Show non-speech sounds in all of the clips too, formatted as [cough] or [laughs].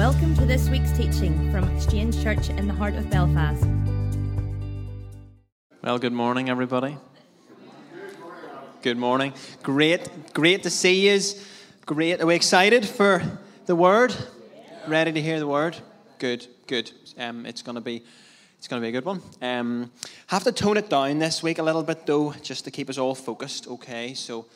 Welcome to this week's teaching from Exchange Church in the heart of Belfast. Well, good morning, everybody. Good morning. Great, great to see you. Great. Are we excited for the word? Ready to hear the word? Good, good. Um, it's going to be. It's going to be a good one. Um, have to tone it down this week a little bit, though, just to keep us all focused. Okay, so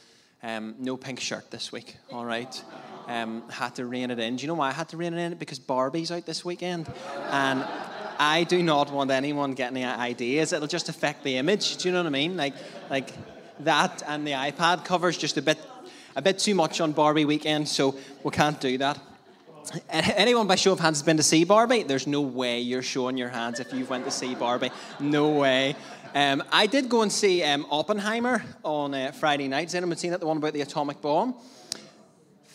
um, no pink shirt this week. All right. Um, had to rein it in. Do you know why I had to rein it in? Because Barbie's out this weekend, and I do not want anyone getting any ideas. It'll just affect the image. Do you know what I mean? Like, like that and the iPad covers just a bit, a bit too much on Barbie weekend. So we can't do that. Anyone by show of hands has been to see Barbie? There's no way you're showing your hands if you've went to see Barbie. No way. Um, I did go and see um, Oppenheimer on uh, Friday night. Has anyone seen that? The one about the atomic bomb?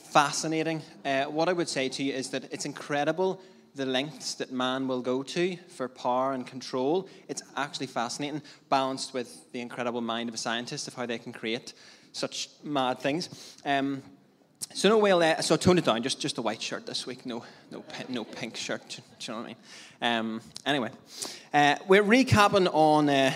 Fascinating. Uh, what I would say to you is that it's incredible the lengths that man will go to for power and control. It's actually fascinating, balanced with the incredible mind of a scientist of how they can create such mad things. Um, so no, well, uh, so tone it down. Just just a white shirt this week. No, no, no pink shirt. Do you know what I mean? Um, anyway, uh, we're recapping on uh,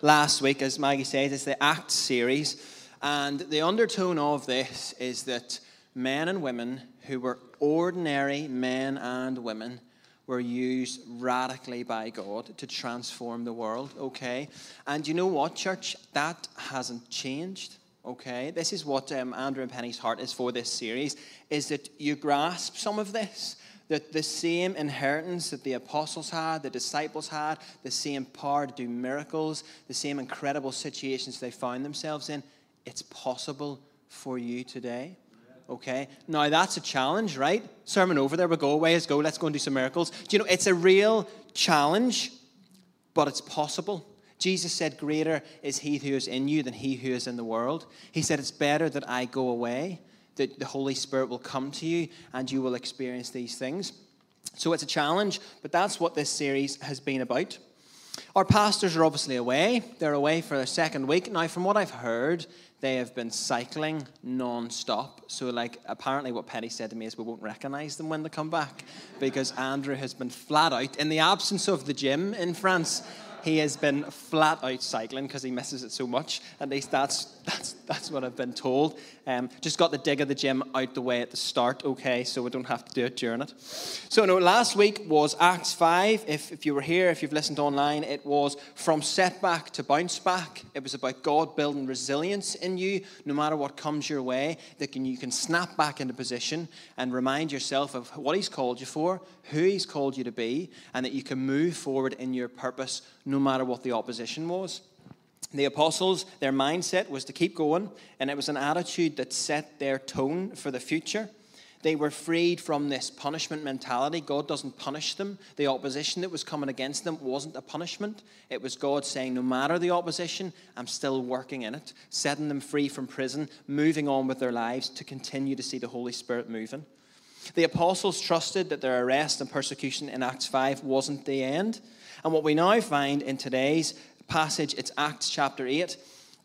last week, as Maggie says, it's the Acts series, and the undertone of this is that men and women who were ordinary men and women were used radically by God to transform the world, okay? And you know what, church? That hasn't changed, okay? This is what um, Andrew and Penny's heart is for this series, is that you grasp some of this, that the same inheritance that the apostles had, the disciples had, the same power to do miracles, the same incredible situations they found themselves in, it's possible for you today okay? Now that's a challenge, right? Sermon over, there we go, away let's go, let's go and do some miracles. Do you know, it's a real challenge, but it's possible. Jesus said, Greater is he who is in you than he who is in the world. He said, It's better that I go away, that the Holy Spirit will come to you and you will experience these things. So it's a challenge, but that's what this series has been about. Our pastors are obviously away. They're away for their second week. Now, from what I've heard, they have been cycling non-stop. So, like, apparently, what Penny said to me is we won't recognize them when they come back because Andrew has been flat out in the absence of the gym in France he has been flat out cycling because he misses it so much. At least that's that's that's what I've been told. Um, just got the dig of the gym out the way at the start, okay, so we don't have to do it during it. So no, last week was Acts five. If if you were here, if you've listened online, it was from setback to bounce back. It was about God building resilience in you, no matter what comes your way, that can, you can snap back into position and remind yourself of what He's called you for, who He's called you to be, and that you can move forward in your purpose no matter what the opposition was. The apostles, their mindset was to keep going, and it was an attitude that set their tone for the future. They were freed from this punishment mentality. God doesn't punish them. The opposition that was coming against them wasn't a punishment. It was God saying, No matter the opposition, I'm still working in it, setting them free from prison, moving on with their lives to continue to see the Holy Spirit moving. The apostles trusted that their arrest and persecution in Acts 5 wasn't the end. And what we now find in today's passage, it's Acts chapter 8.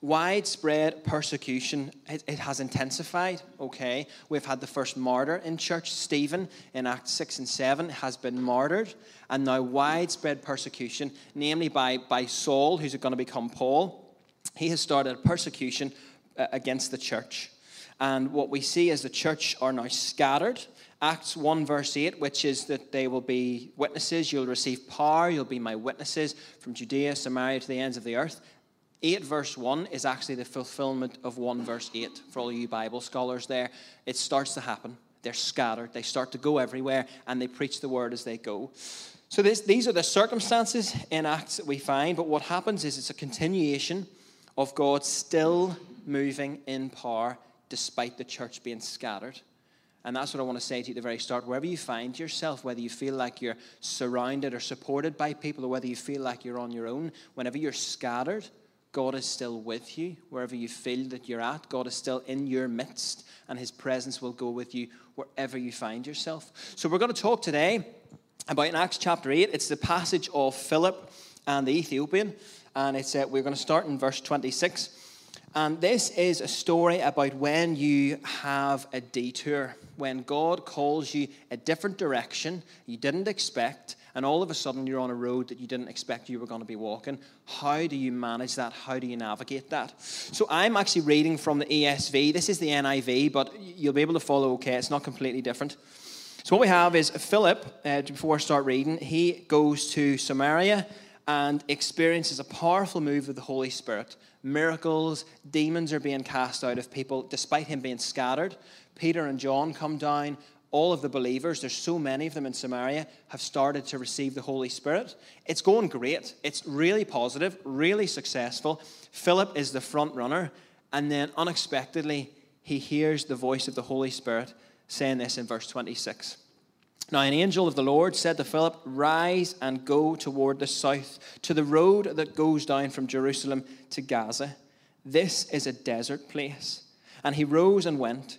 Widespread persecution, it, it, has intensified, okay? We've had the first martyr in church, Stephen, in Acts 6 and 7, has been martyred. And now widespread persecution, namely by, by Saul, who's going to become Paul. He has started persecution uh, against the church. And what we see is the church are now scattered. Acts 1, verse 8, which is that they will be witnesses. You'll receive power. You'll be my witnesses from Judea, Samaria to the ends of the earth. 8 verse 1 is actually the fulfillment of 1 verse 8 for all you Bible scholars there. It starts to happen. They're scattered. They start to go everywhere and they preach the word as they go. So this, these are the circumstances in Acts that we find, but what happens is it's a continuation of God still moving in power despite the church being scattered. And that's what I want to say to you at the very start. Wherever you find yourself, whether you feel like you're surrounded or supported by people, or whether you feel like you're on your own, whenever you're scattered, God is still with you. Wherever you feel that you're at, God is still in your midst, and His presence will go with you wherever you find yourself. So, we're going to talk today about in Acts chapter 8. It's the passage of Philip and the Ethiopian, and it's, uh, we're going to start in verse 26. And this is a story about when you have a detour when God calls you a different direction you didn't expect, and all of a sudden you're on a road that you didn't expect you were going to be walking. How do you manage that? How do you navigate that? So I'm actually reading from the ESV. This is the NIV, but you'll be able to follow okay. It's not completely different. So what we have is Philip, uh, before I start reading, he goes to Samaria and experiences a powerful move of the Holy Spirit. Miracles, demons are being cast out of people despite him being scattered. Peter and John come down. All of the believers, there's so many of them in Samaria, have started to receive the Holy Spirit. It's going great. It's really positive, really successful. Philip is the front runner. And then unexpectedly, he hears the voice of the Holy Spirit saying this in verse 26. Now, an angel of the Lord said to Philip, Rise and go toward the south, to the road that goes down from Jerusalem to Gaza. This is a desert place. And he rose and went.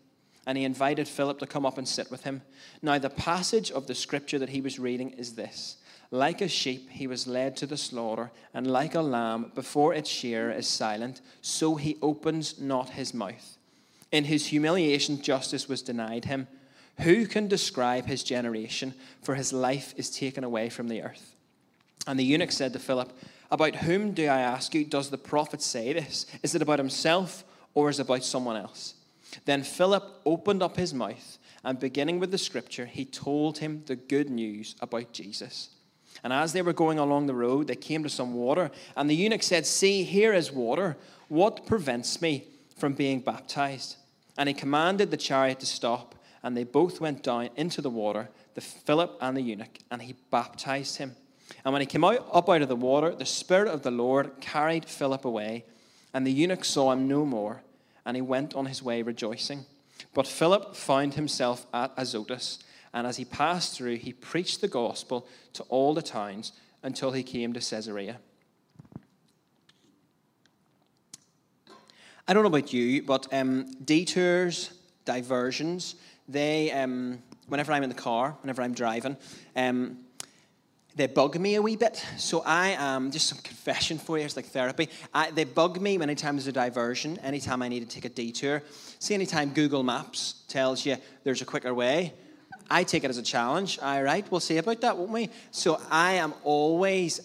And he invited Philip to come up and sit with him. Now, the passage of the scripture that he was reading is this Like a sheep, he was led to the slaughter, and like a lamb before its shearer is silent, so he opens not his mouth. In his humiliation, justice was denied him. Who can describe his generation? For his life is taken away from the earth. And the eunuch said to Philip, About whom do I ask you? Does the prophet say this? Is it about himself or is it about someone else? Then Philip opened up his mouth, and beginning with the scripture, he told him the good news about Jesus. And as they were going along the road, they came to some water, and the eunuch said, See, here is water. What prevents me from being baptized? And he commanded the chariot to stop and they both went down into the water, the Philip and the eunuch, and he baptized him. And when he came out up out of the water, the Spirit of the Lord carried Philip away, and the eunuch saw him no more, and he went on his way rejoicing. But Philip found himself at Azotus, and as he passed through, he preached the gospel to all the towns until he came to Caesarea. I don't know about you, but um, detours, diversions, they, um, whenever I'm in the car, whenever I'm driving, um, they bug me a wee bit. So I am, just some confession for you, it's like therapy. I, they bug me when anytime there's a diversion, anytime I need to take a detour. See, anytime Google Maps tells you there's a quicker way, I take it as a challenge. All right, we'll see about that, won't we? So I am always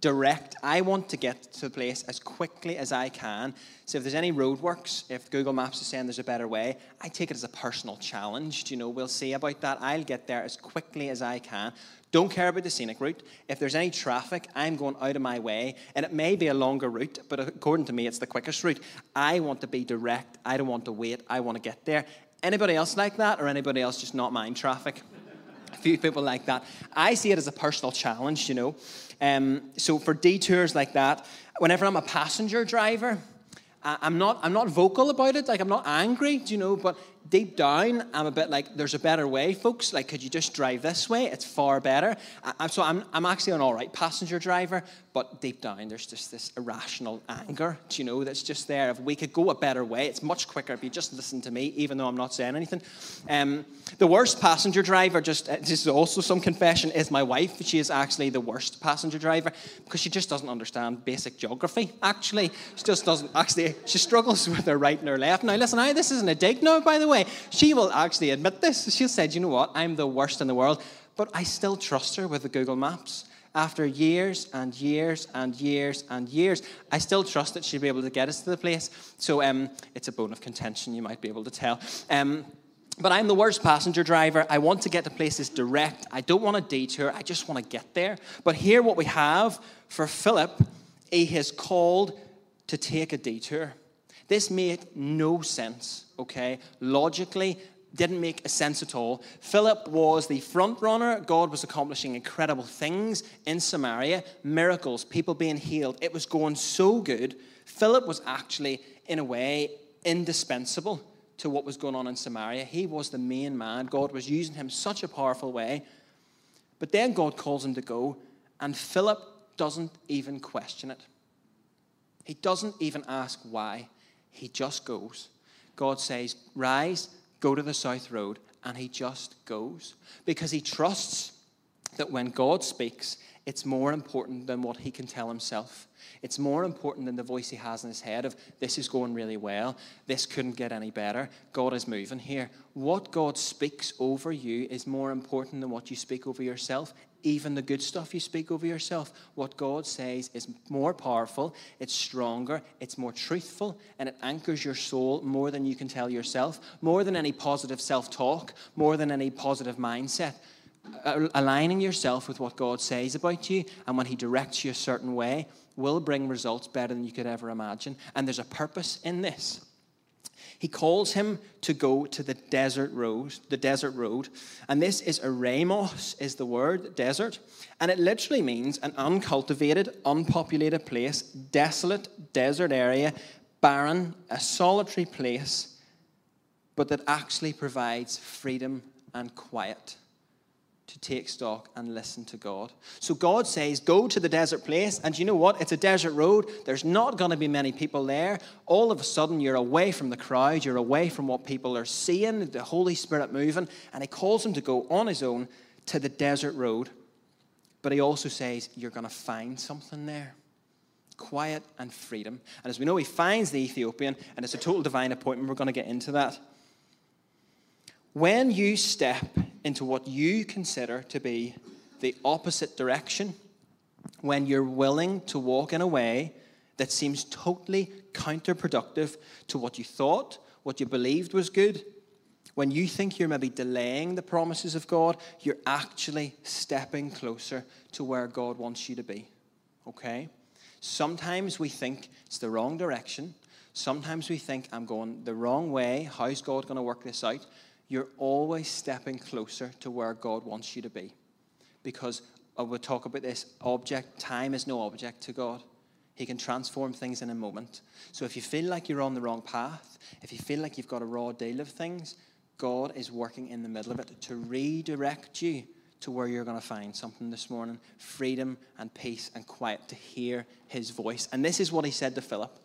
direct. I want to get to the place as quickly as I can. So if there's any roadworks, if Google Maps is saying there's a better way, I take it as a personal challenge. Do You know, we'll see about that. I'll get there as quickly as I can. Don't care about the scenic route. If there's any traffic, I'm going out of my way. And it may be a longer route, but according to me, it's the quickest route. I want to be direct. I don't want to wait. I want to get there. Anybody else like that, or anybody else just not mind traffic? a few people like that. I see it as a personal challenge, you know. Um, so for detours like that, whenever I'm a passenger driver, I'm not, I'm not vocal about it. Like, I'm not angry, you know, but deep down, I'm a bit like, there's a better way, folks. Like, could you just drive this way? It's far better. I, so I'm, I'm actually an all right passenger driver, but deep down, there's just this irrational anger, you know, that's just there. If we could go a better way, it's much quicker if you just listen to me, even though I'm not saying anything. Um, the worst passenger driver, just uh, this is also some confession, is my wife. She is actually the worst passenger driver because she just doesn't understand basic geography, actually. She just doesn't, actually, she struggles [laughs] with her right and her left. Now, listen, I, this isn't a dig now, by the way. She will actually admit this. She said, you know what, I'm the worst in the world, but I still trust her with the Google Maps after years and years and years and years, I still trust that she'll be able to get us to the place. So um, it's a bone of contention, you might be able to tell. Um, but I'm the worst passenger driver. I want to get to places direct. I don't want a detour. I just want to get there. But here, what we have for Philip, he has called to take a detour. This made no sense, okay? Logically, didn't make a sense at all. Philip was the front runner. God was accomplishing incredible things in Samaria, miracles, people being healed. It was going so good. Philip was actually, in a way, indispensable to what was going on in Samaria. He was the main man. God was using him such a powerful way. But then God calls him to go, and Philip doesn't even question it. He doesn't even ask why. He just goes. God says, Rise, go to the south road. And he just goes because he trusts that when God speaks, it's more important than what he can tell himself. It's more important than the voice he has in his head of this is going really well, this couldn't get any better, God is moving here. What God speaks over you is more important than what you speak over yourself. Even the good stuff you speak over yourself, what God says is more powerful, it's stronger, it's more truthful, and it anchors your soul more than you can tell yourself, more than any positive self talk, more than any positive mindset aligning yourself with what God says about you and when He directs you a certain way will bring results better than you could ever imagine. And there's a purpose in this. He calls him to go to the desert road, the desert road. And this is eremos, is the word, desert. And it literally means an uncultivated, unpopulated place, desolate desert area, barren, a solitary place, but that actually provides freedom and quiet to take stock and listen to God. So God says, Go to the desert place. And you know what? It's a desert road. There's not going to be many people there. All of a sudden, you're away from the crowd. You're away from what people are seeing, the Holy Spirit moving. And He calls him to go on his own to the desert road. But He also says, You're going to find something there quiet and freedom. And as we know, He finds the Ethiopian, and it's a total divine appointment. We're going to get into that. When you step into what you consider to be the opposite direction, when you're willing to walk in a way that seems totally counterproductive to what you thought, what you believed was good, when you think you're maybe delaying the promises of God, you're actually stepping closer to where God wants you to be. Okay? Sometimes we think it's the wrong direction. Sometimes we think I'm going the wrong way. How's God going to work this out? You're always stepping closer to where God wants you to be. Because I will talk about this object, time is no object to God. He can transform things in a moment. So if you feel like you're on the wrong path, if you feel like you've got a raw deal of things, God is working in the middle of it to redirect you to where you're going to find something this morning freedom and peace and quiet to hear his voice. And this is what he said to Philip.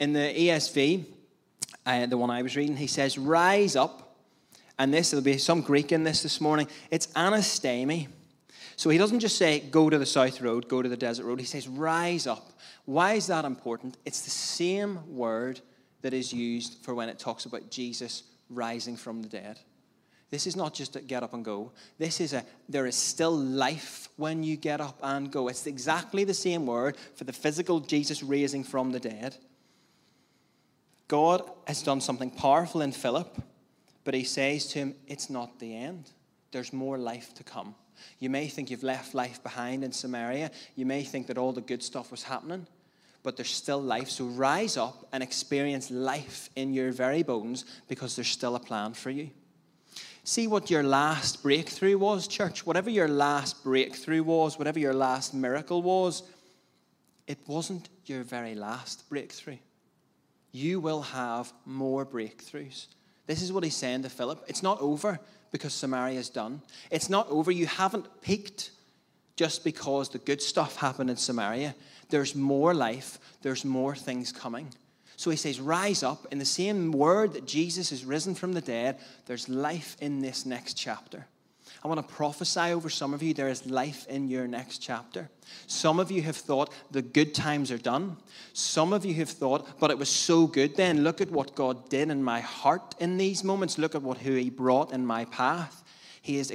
In the ESV, uh, the one I was reading, he says, Rise up and this, there'll be some Greek in this this morning. It's anastemi. So he doesn't just say, go to the south road, go to the desert road. He says, rise up. Why is that important? It's the same word that is used for when it talks about Jesus rising from the dead. This is not just a get up and go. This is a, there is still life when you get up and go. It's exactly the same word for the physical Jesus raising from the dead. God has done something powerful in Philip but he says to him, It's not the end. There's more life to come. You may think you've left life behind in Samaria. You may think that all the good stuff was happening, but there's still life. So rise up and experience life in your very bones because there's still a plan for you. See what your last breakthrough was, church. Whatever your last breakthrough was, whatever your last miracle was, it wasn't your very last breakthrough. You will have more breakthroughs. This is what he's saying to Philip. It's not over because Samaria is done. It's not over. You haven't peaked just because the good stuff happened in Samaria. There's more life, there's more things coming. So he says, Rise up. In the same word that Jesus is risen from the dead, there's life in this next chapter. I want to prophesy over some of you there is life in your next chapter. Some of you have thought the good times are done. Some of you have thought, but it was so good then. Look at what God did in my heart in these moments. Look at what who He brought in my path. He is,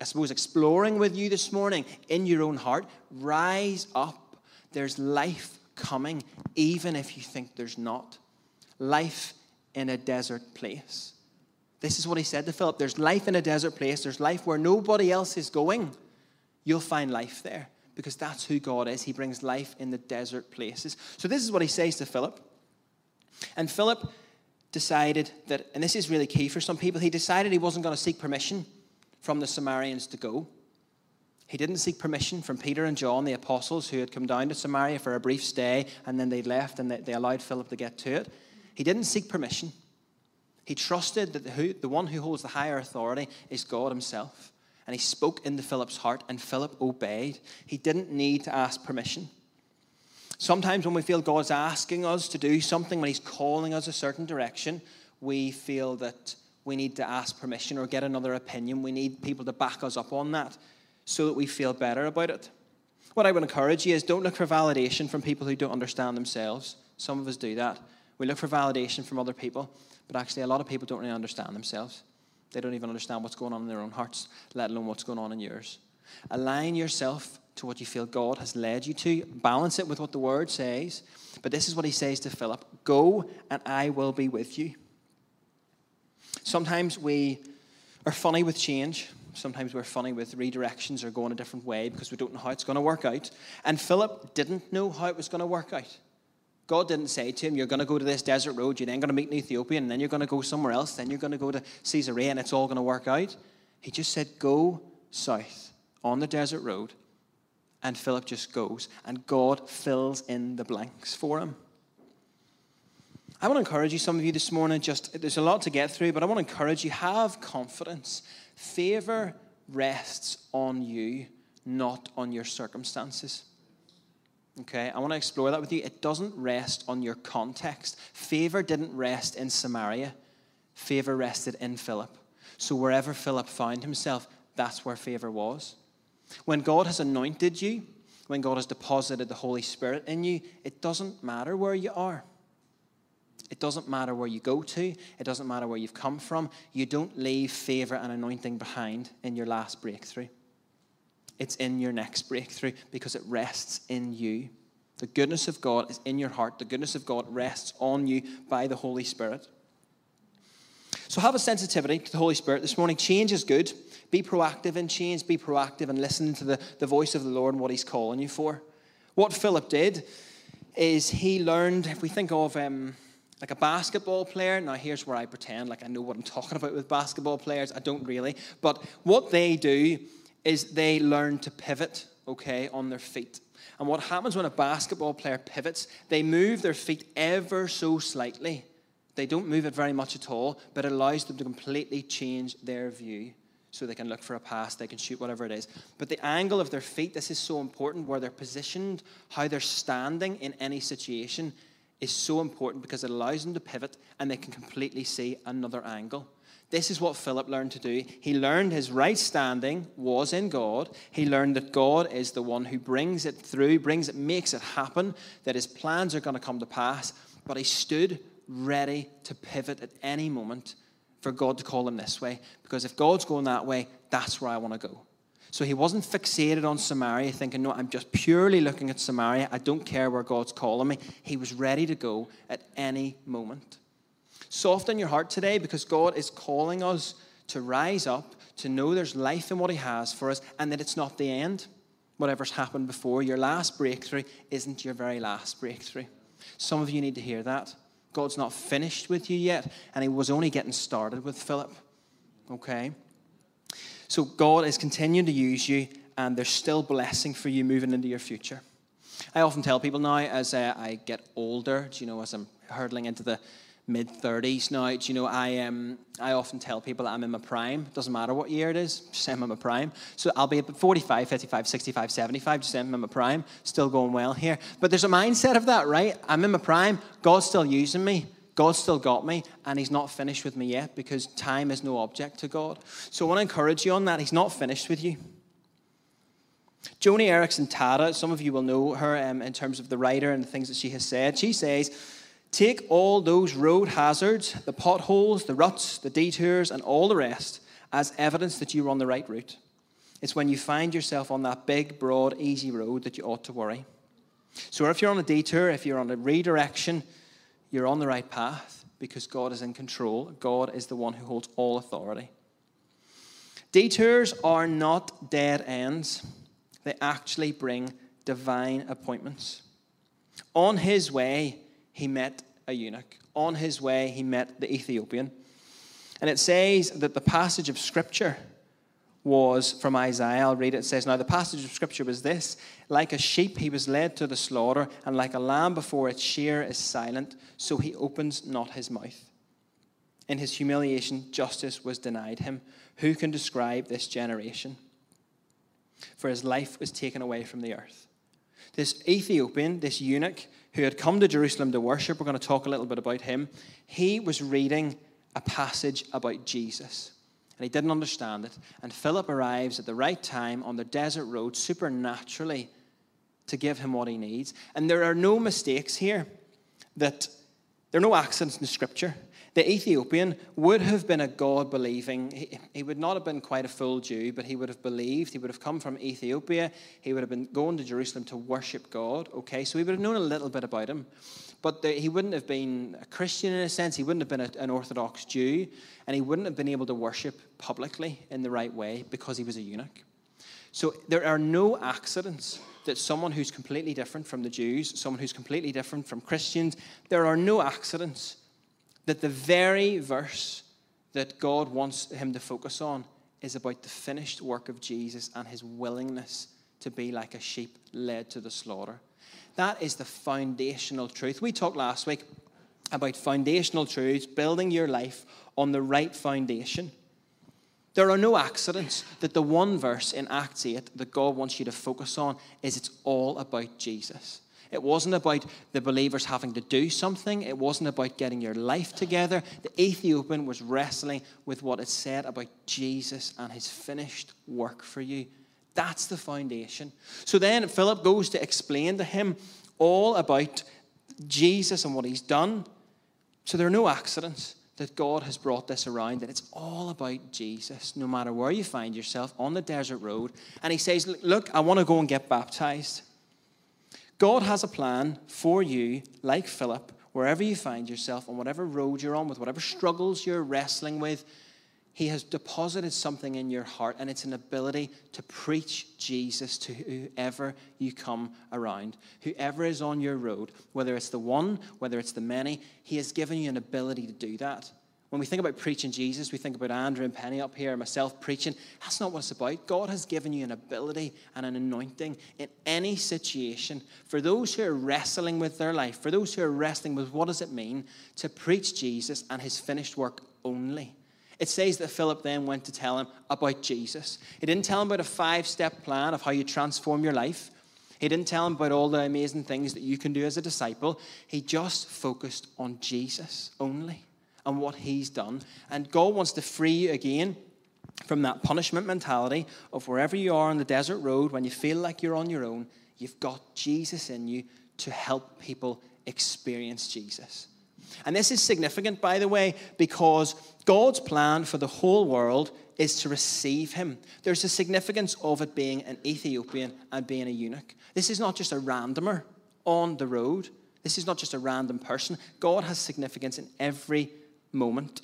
I suppose, exploring with you this morning in your own heart. Rise up. There's life coming, even if you think there's not. Life in a desert place. This is what he said to Philip There's life in a desert place, there's life where nobody else is going. You'll find life there because that's who God is. He brings life in the desert places. So, this is what he says to Philip. And Philip decided that, and this is really key for some people, he decided he wasn't going to seek permission from the Samaritans to go. He didn't seek permission from Peter and John, the apostles, who had come down to Samaria for a brief stay and then they'd left and they allowed Philip to get to it. He didn't seek permission. He trusted that the, who, the one who holds the higher authority is God Himself. And he spoke into Philip's heart, and Philip obeyed. He didn't need to ask permission. Sometimes when we feel God's asking us to do something, when He's calling us a certain direction, we feel that we need to ask permission or get another opinion. We need people to back us up on that so that we feel better about it. What I would encourage you is don't look for validation from people who don't understand themselves. Some of us do that. We look for validation from other people, but actually, a lot of people don't really understand themselves. They don't even understand what's going on in their own hearts, let alone what's going on in yours. Align yourself to what you feel God has led you to. Balance it with what the word says. But this is what he says to Philip Go, and I will be with you. Sometimes we are funny with change. Sometimes we're funny with redirections or going a different way because we don't know how it's going to work out. And Philip didn't know how it was going to work out. God didn't say to him, You're going to go to this desert road, you're then going to meet an Ethiopian, and then you're going to go somewhere else, then you're going to go to Caesarea, and it's all going to work out. He just said, Go south on the desert road. And Philip just goes, and God fills in the blanks for him. I want to encourage you, some of you this morning, just there's a lot to get through, but I want to encourage you have confidence. Favor rests on you, not on your circumstances. Okay, I want to explore that with you. It doesn't rest on your context. Favor didn't rest in Samaria, favor rested in Philip. So wherever Philip found himself, that's where favor was. When God has anointed you, when God has deposited the Holy Spirit in you, it doesn't matter where you are. It doesn't matter where you go to. It doesn't matter where you've come from. You don't leave favor and anointing behind in your last breakthrough it's in your next breakthrough because it rests in you. The goodness of God is in your heart. The goodness of God rests on you by the Holy Spirit. So have a sensitivity to the Holy Spirit this morning. Change is good. Be proactive in change. Be proactive and listen to the, the voice of the Lord and what He's calling you for. What Philip did is he learned, if we think of um, like a basketball player, now here's where I pretend like I know what I'm talking about with basketball players. I don't really. But what they do is they learn to pivot, okay, on their feet. And what happens when a basketball player pivots, they move their feet ever so slightly. They don't move it very much at all, but it allows them to completely change their view so they can look for a pass, they can shoot, whatever it is. But the angle of their feet, this is so important, where they're positioned, how they're standing in any situation, is so important because it allows them to pivot and they can completely see another angle. This is what Philip learned to do. He learned his right standing was in God. He learned that God is the one who brings it through, brings it, makes it happen, that his plans are going to come to pass. But he stood ready to pivot at any moment for God to call him this way. Because if God's going that way, that's where I want to go. So he wasn't fixated on Samaria, thinking, no, I'm just purely looking at Samaria. I don't care where God's calling me. He was ready to go at any moment. Soften your heart today because God is calling us to rise up, to know there's life in what He has for us, and that it's not the end. Whatever's happened before, your last breakthrough isn't your very last breakthrough. Some of you need to hear that. God's not finished with you yet, and He was only getting started with Philip. Okay? So God is continuing to use you, and there's still blessing for you moving into your future. I often tell people now as uh, I get older, do you know, as I'm hurtling into the mid 30s now. Do you know, I, um, I often tell people I'm in my prime. Doesn't matter what year it is, just I'm in my prime. So I'll be at 45, 55, 65, 75, just I'm in my prime. Still going well here. But there's a mindset of that, right? I'm in my prime. God's still using me. God's still got me, and He's not finished with me yet because time is no object to God. So I want to encourage you on that. He's not finished with you. Joni Eareckson Tada, some of you will know her um, in terms of the writer and the things that she has said. She says, Take all those road hazards, the potholes, the ruts, the detours, and all the rest as evidence that you're on the right route. It's when you find yourself on that big, broad, easy road that you ought to worry. So if you're on a detour, if you're on a redirection, you're on the right path because God is in control. God is the one who holds all authority. Detours are not dead ends, they actually bring divine appointments. On his way, he met a eunuch. On his way, he met the Ethiopian. And it says that the passage of Scripture was from Isaiah. I'll read it. It says, Now the passage of Scripture was this Like a sheep, he was led to the slaughter, and like a lamb before its shearer is silent, so he opens not his mouth. In his humiliation, justice was denied him. Who can describe this generation? For his life was taken away from the earth. This Ethiopian, this eunuch who had come to Jerusalem to worship, we're going to talk a little bit about him. He was reading a passage about Jesus and he didn't understand it. And Philip arrives at the right time on the desert road supernaturally to give him what he needs. And there are no mistakes here that there are no accidents in Scripture. The Ethiopian would have been a God believing, he, he, would not have been quite a full Jew, but he would have believed. He would have come from Ethiopia. He would have been going to Jerusalem to worship God. Okay, so he would have known a little bit about him. But the, he wouldn't have been a Christian in a sense. He wouldn't have been a, an Orthodox Jew. And he wouldn't have been able to worship publicly in the right way because he was a eunuch. So there are no accidents that someone who's completely different from the Jews, someone who's completely different from Christians, there are no accidents that the very verse that God wants him to focus on is about the finished work of Jesus and his willingness to be like a sheep led to the slaughter. That is the foundational truth. We talked last week about foundational truths, building your life on the right foundation. There are no accidents that the one verse in Acts 8 that God wants you to focus on is it's all about Jesus. It wasn't about the believers having to do something. It wasn't about getting your life together. The Ethiopian was wrestling with what it said about Jesus and his finished work for you. That's the foundation. So then Philip goes to explain to him all about Jesus and what he's done. So there are no accidents that God has brought this around, that it's all about Jesus, no matter where you find yourself on the desert road. And he says, Look, I want to go and get baptized. God has a plan for you, like Philip, wherever you find yourself, on whatever road you're on, with whatever struggles you're wrestling with. He has deposited something in your heart, and it's an ability to preach Jesus to whoever you come around, whoever is on your road, whether it's the one, whether it's the many. He has given you an ability to do that. When we think about preaching Jesus, we think about Andrew and Penny up here, myself preaching. That's not what it's about. God has given you an ability and an anointing in any situation. For those who are wrestling with their life, for those who are wrestling with what does it mean to preach Jesus and his finished work only. It says that Philip then went to tell him about Jesus. He didn't tell him about a five step plan of how you transform your life. He didn't tell him about all the amazing things that you can do as a disciple. He just focused on Jesus only and what he's done. And God wants to free you again from that punishment mentality of wherever you are on the desert road, when you feel like you're on your own, you've got Jesus in you to help people experience Jesus. And this is significant, by the way, because God's plan for the whole world is to receive him. There's a significance of it being an Ethiopian and being a eunuch. This is not just a randomer on the road. This is not just a random person. God has significance in every moment.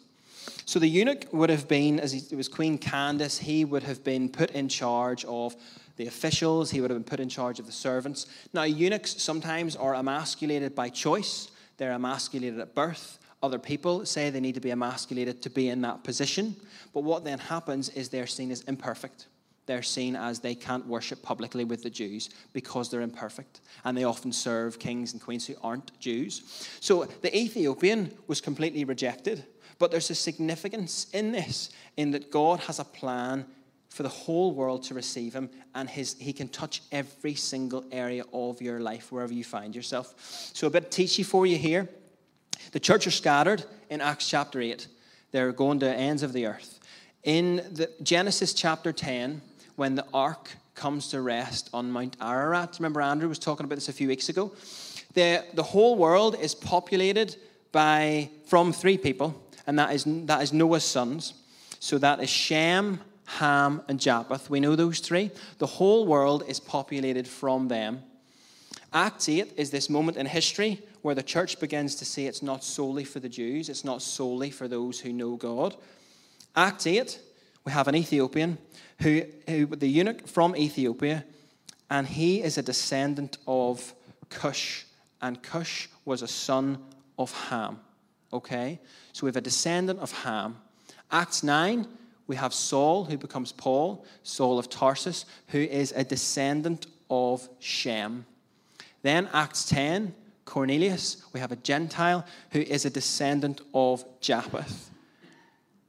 So the eunuch would have been, as it was Queen Candace, he would have been put in charge of the officials, he would have been put in charge of the servants. Now, eunuchs sometimes are emasculated by choice. They're emasculated at birth. Other people say they need to be emasculated to be in that position. But what then happens is they're seen as imperfect. They're seen as they can't worship publicly with the Jews because they're imperfect. And they often serve kings and queens who aren't Jews. So the Ethiopian was completely rejected. But there's a significance in this, in that God has a plan for the whole world to receive him, and his, he can touch every single area of your life, wherever you find yourself. So, a bit teachy for you here. The church are scattered in Acts chapter 8, they're going to ends of the earth. In the Genesis chapter 10, when the ark comes to rest on Mount Ararat, remember Andrew was talking about this a few weeks ago? The, the whole world is populated by from three people, and that is, that is Noah's sons. So that is Shem, Ham, and Japheth. We know those three. The whole world is populated from them. Acts 8 is this moment in history where the church begins to say it's not solely for the Jews, it's not solely for those who know God. Act 8, we have an Ethiopian, who, who the eunuch from Ethiopia, and he is a descendant of Cush, and Cush was a son of Ham. Okay? So we have a descendant of Ham. Acts 9, we have Saul, who becomes Paul, Saul of Tarsus, who is a descendant of Shem. Then, Acts 10, Cornelius, we have a Gentile who is a descendant of Japheth.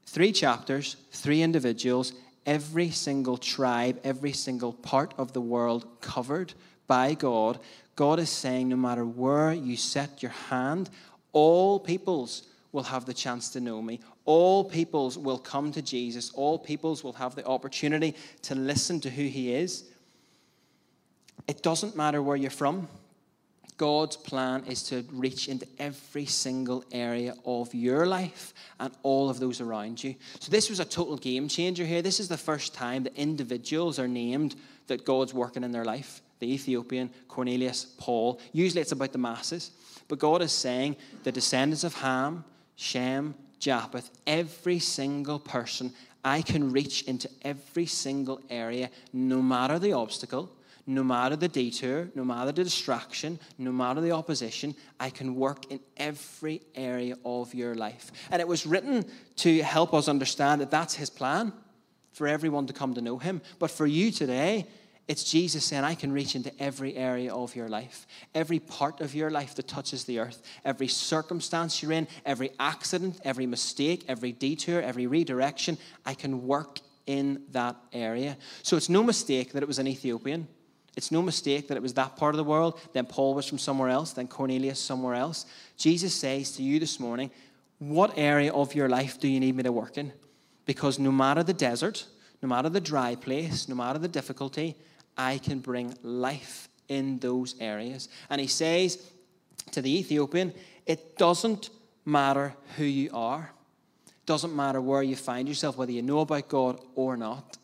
Three chapters, three individuals, every single tribe, every single part of the world covered by God. God is saying no matter where you set your hand, all peoples will have the chance to know me. All peoples will come to Jesus. All peoples will have the opportunity to listen to who he is. It doesn't matter where you're from. God's plan is to reach into every single area of your life and all of those around you. So, this was a total game changer here. This is the first time that individuals are named that God's working in their life the Ethiopian, Cornelius, Paul. Usually it's about the masses. But God is saying the descendants of Ham, Shem, Japheth, every single person, I can reach into every single area, no matter the obstacle, no matter the detour, no matter the distraction, no matter the opposition, I can work in every area of your life. And it was written to help us understand that that's His plan for everyone to come to know Him. But for you today, it's Jesus saying, I can reach into every area of your life, every part of your life that touches the earth, every circumstance you're in, every accident, every mistake, every detour, every redirection. I can work in that area. So it's no mistake that it was an Ethiopian. It's no mistake that it was that part of the world, then Paul was from somewhere else, then Cornelius somewhere else. Jesus says to you this morning, What area of your life do you need me to work in? Because no matter the desert, no matter the dry place, no matter the difficulty, I can bring life in those areas. And he says to the Ethiopian, It doesn't matter who you are, it doesn't matter where you find yourself, whether you know about God or not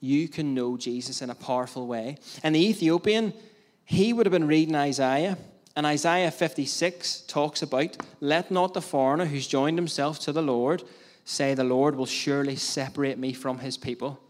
you can know Jesus in a powerful way. And the Ethiopian, he would have been reading Isaiah, and Isaiah 56 talks about, Let not the foreigner who's joined himself to the Lord say, The Lord will surely separate me from his people.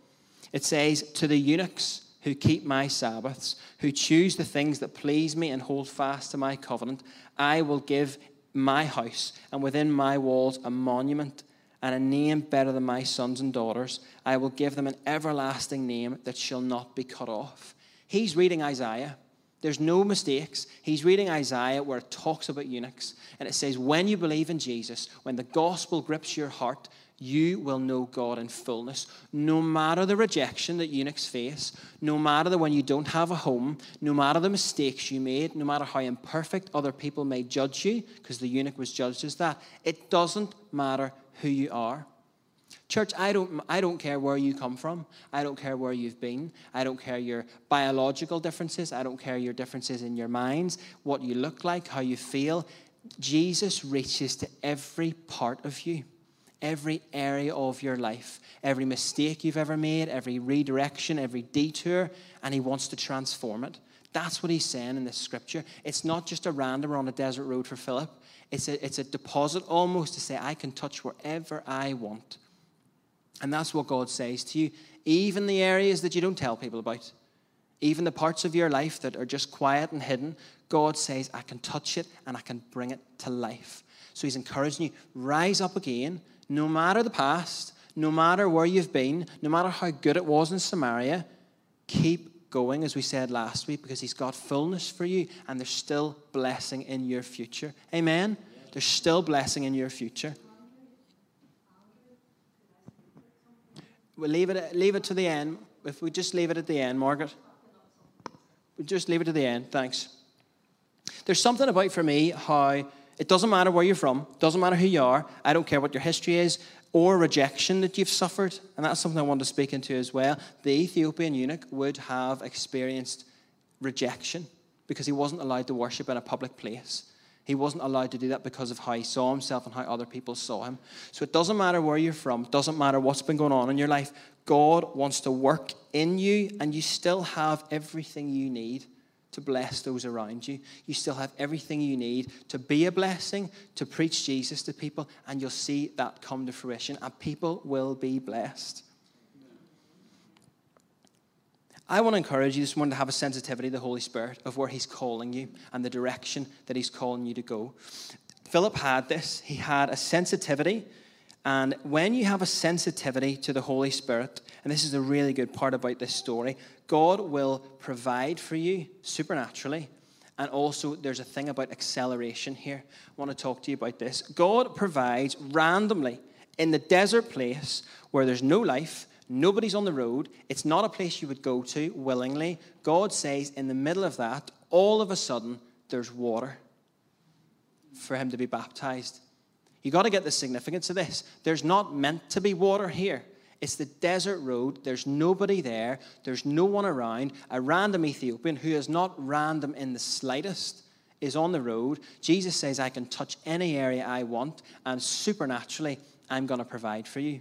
It says, To the eunuchs who keep my Sabbaths, who choose the things that please me and hold fast to my covenant, I will give my house and within my walls a monument and a name better than my sons and daughters. I will give them an everlasting name that shall not be cut off. He's reading Isaiah. There's no mistakes. He's reading Isaiah where it talks about eunuchs. And it says, when you believe in Jesus, when the gospel grips your heart, you will know God in fullness. No matter the rejection that eunuchs face, no matter the when you don't have a home, no matter the mistakes you made, no matter how imperfect other people may judge you, because the eunuch was judged as that, it doesn't matter who you are. Church, I don't, I don't care where you come from. I don't care where you've been. I don't care your biological differences. I don't care your differences in your minds, what you look like, how you feel. Jesus reaches to every part of you, every area of your life, every mistake you've ever made, every redirection, every detour, and He wants to transform it. That's what He's saying in this scripture. It's not just a random or on a desert road for Philip. It's a, it's a deposit almost to say, I can touch wherever I want. And that's what God says to you. Even the areas that you don't tell people about, even the parts of your life that are just quiet and hidden, God says, I can touch it and I can bring it to life. So He's encouraging you, rise up again, no matter the past, no matter where you've been, no matter how good it was in Samaria, keep going, as we said last week, because He's got fullness for you and there's still blessing in your future. Amen? There's still blessing in your future. We'll leave it, leave it to the end. If we just leave it at the end, Margaret. we just leave it to the end. Thanks. There's something about for me how it doesn't matter where you're from, doesn't matter who you are, I don't care what your history is or rejection that you've suffered. And that's something I want to speak into as well. The Ethiopian eunuch would have experienced rejection because he wasn't allowed to worship in a public place. He wasn't allowed to do that because of how he saw himself and how other people saw him. So it doesn't matter where you're from, doesn't matter what's been going on in your life. God wants to work in you, and you still have everything you need to bless those around you. You still have everything you need to be a blessing, to preach Jesus to people, and you'll see that come to fruition, and people will be blessed. I want to encourage you this morning to have a sensitivity to the Holy Spirit of where He's calling you and the direction that He's calling you to go. Philip had this, he had a sensitivity and when you have a sensitivity to the Holy Spirit, and this is a really good part about this story, God will provide for you supernaturally. And also, there's a thing about acceleration here. I want to talk to you about this. God provides randomly In the desert place where there's no life, nobody's on the road, it's not a place you would go to willingly. God says, in the middle of that, all of a sudden, there's water for him to be baptized. You got to get the significance of this. There's not meant to be water here. It's the desert road. There's nobody there. There's no one around. A random Ethiopian who is not random in the slightest is on the road. Jesus says, I can touch any area I want, and supernaturally, I'm going to provide for you.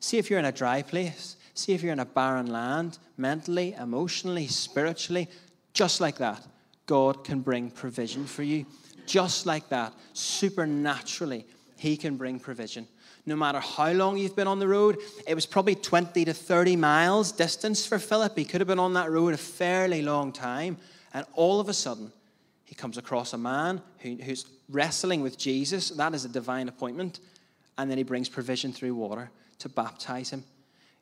See if you're in a dry place. See if you're in a barren land, mentally, emotionally, spiritually. Just like that, God can bring provision for you. Just like that, supernaturally, He can bring provision no matter how long you've been on the road. It was probably 20 to 30 miles distance for Philip. He could have been on that road a fairly long time. And all of a sudden, he comes across a man who, who's wrestling with Jesus. That is a divine appointment. And then he brings provision through water to baptize him.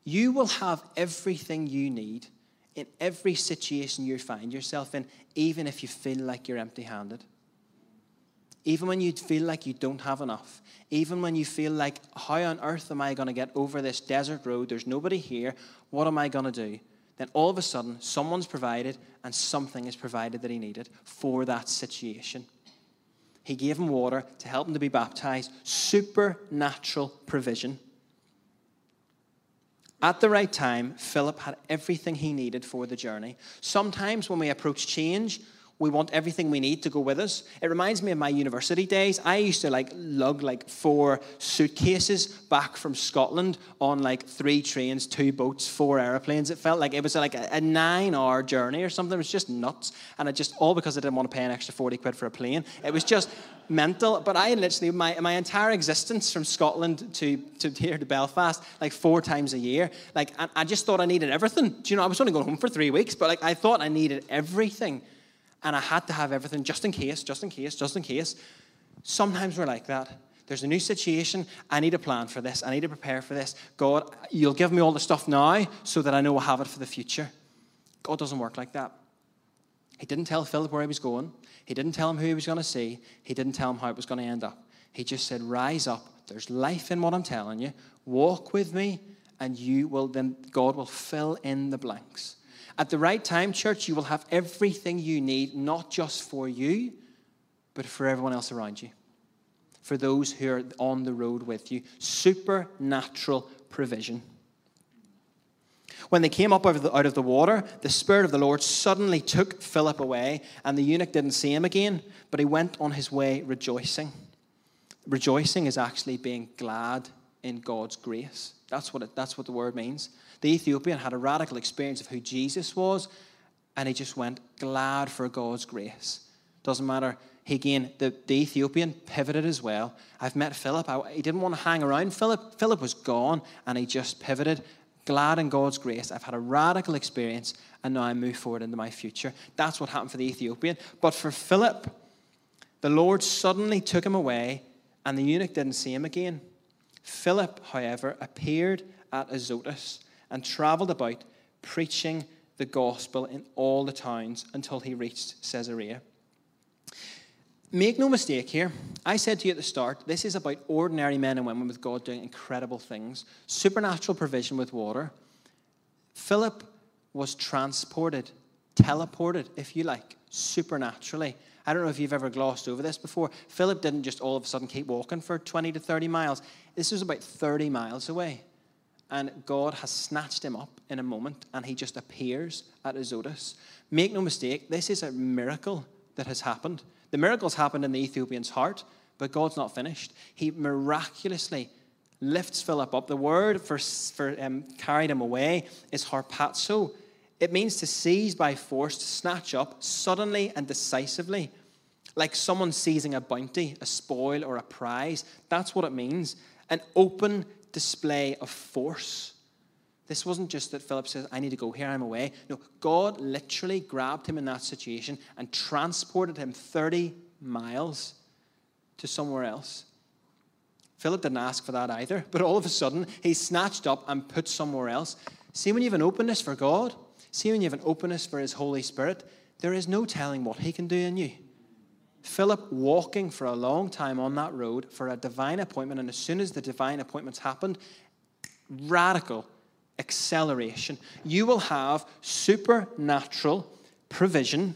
You will have everything you need in every situation you find yourself in, even if you feel like you're empty handed. Even when you feel like you don't have enough, even when you feel like, how on earth am I going to get over this desert road? There's nobody here. What am I going to do? Then all of a sudden, someone's provided and something is provided that he needed for that situation. He gave him water to help him to be baptized, supernatural provision. At the right time, Philip had everything he needed for the journey. Sometimes when we approach change, we want everything we need to go with us. It reminds me of my university days. I used to like lug like four suitcases back from Scotland on like three trains, two boats, four airplanes. It felt like it was like a, nine hour journey or something. It was just nuts. And it just, all because I didn't want to pay an extra 40 quid for a plane. It was just mental. But I literally, my, my entire existence from Scotland to, to here to Belfast, like four times a year, like I, I just thought I needed everything. Do you know, I was only going home for three weeks, but like I thought I needed everything and I had to have everything just in case, just in case, just in case. Sometimes we're like that. There's a new situation. I need a plan for this. I need to prepare for this. God, you'll give me all the stuff now so that I know I'll have it for the future. God doesn't work like that. He didn't tell Philip where he was going. He didn't tell him who he was going to see. He didn't tell him how it was going to end up. He just said, Rise up. There's life in what I'm telling you. Walk with me, and you will then God will fill in the blanks. At the right time, church, you will have everything you need, not just for you, but for everyone else around you, for those who are on the road with you. Supernatural provision. When they came up out of, the, water, the Spirit of the Lord suddenly took Philip away, and the eunuch didn't see him again, but he went on his way rejoicing. Rejoicing is actually being glad in God's grace. That's what, it, that's what the word means. The Ethiopian had a radical experience of who Jesus was, and he just went glad for God's grace. Doesn't matter. He again, the, the Ethiopian pivoted as well. I've met Philip. I, he didn't want to hang around Philip. Philip was gone, and he just pivoted. Glad in God's grace. I've had a radical experience, and now I move forward into my future. That's what happened for the Ethiopian. But for Philip, the Lord suddenly took him away, and the eunuch didn't see him again. Philip, however, appeared at Azotus and traveled about preaching the gospel in all the towns until he reached Caesarea. Make no mistake here. I said to you at the start, this is about ordinary men and women with God doing incredible things, supernatural provision with water. Philip was transported, teleported, if you like, supernaturally. I don't know if you've ever glossed over this before. Philip didn't just all of a sudden keep walking for 20 to 30 miles. This was about 30 miles away and God has snatched him up in a moment, and he just appears at Azotus. Make no mistake, this is a miracle that has happened. The miracle's happened in the Ethiopian's heart, but God's not finished. He miraculously lifts Philip up. The word for, for um, carried him away is harpazo. It means to seize by force, to snatch up suddenly and decisively, like someone seizing a bounty, a spoil, or a prize. That's what it means. An open, display of force. This wasn't just that Philip says, I need to go here, I'm away. No, God literally grabbed him in that situation and transported him 30 miles to somewhere else. Philip didn't ask for that either, but all of a sudden, he's snatched up and put somewhere else. See, when you have an openness for God, see, when you have an openness for His Holy Spirit, there is no telling what He can do in you. Philip walking for a long time on that road for a divine appointment, and as soon as the divine appointments happened, radical acceleration. You will have supernatural provision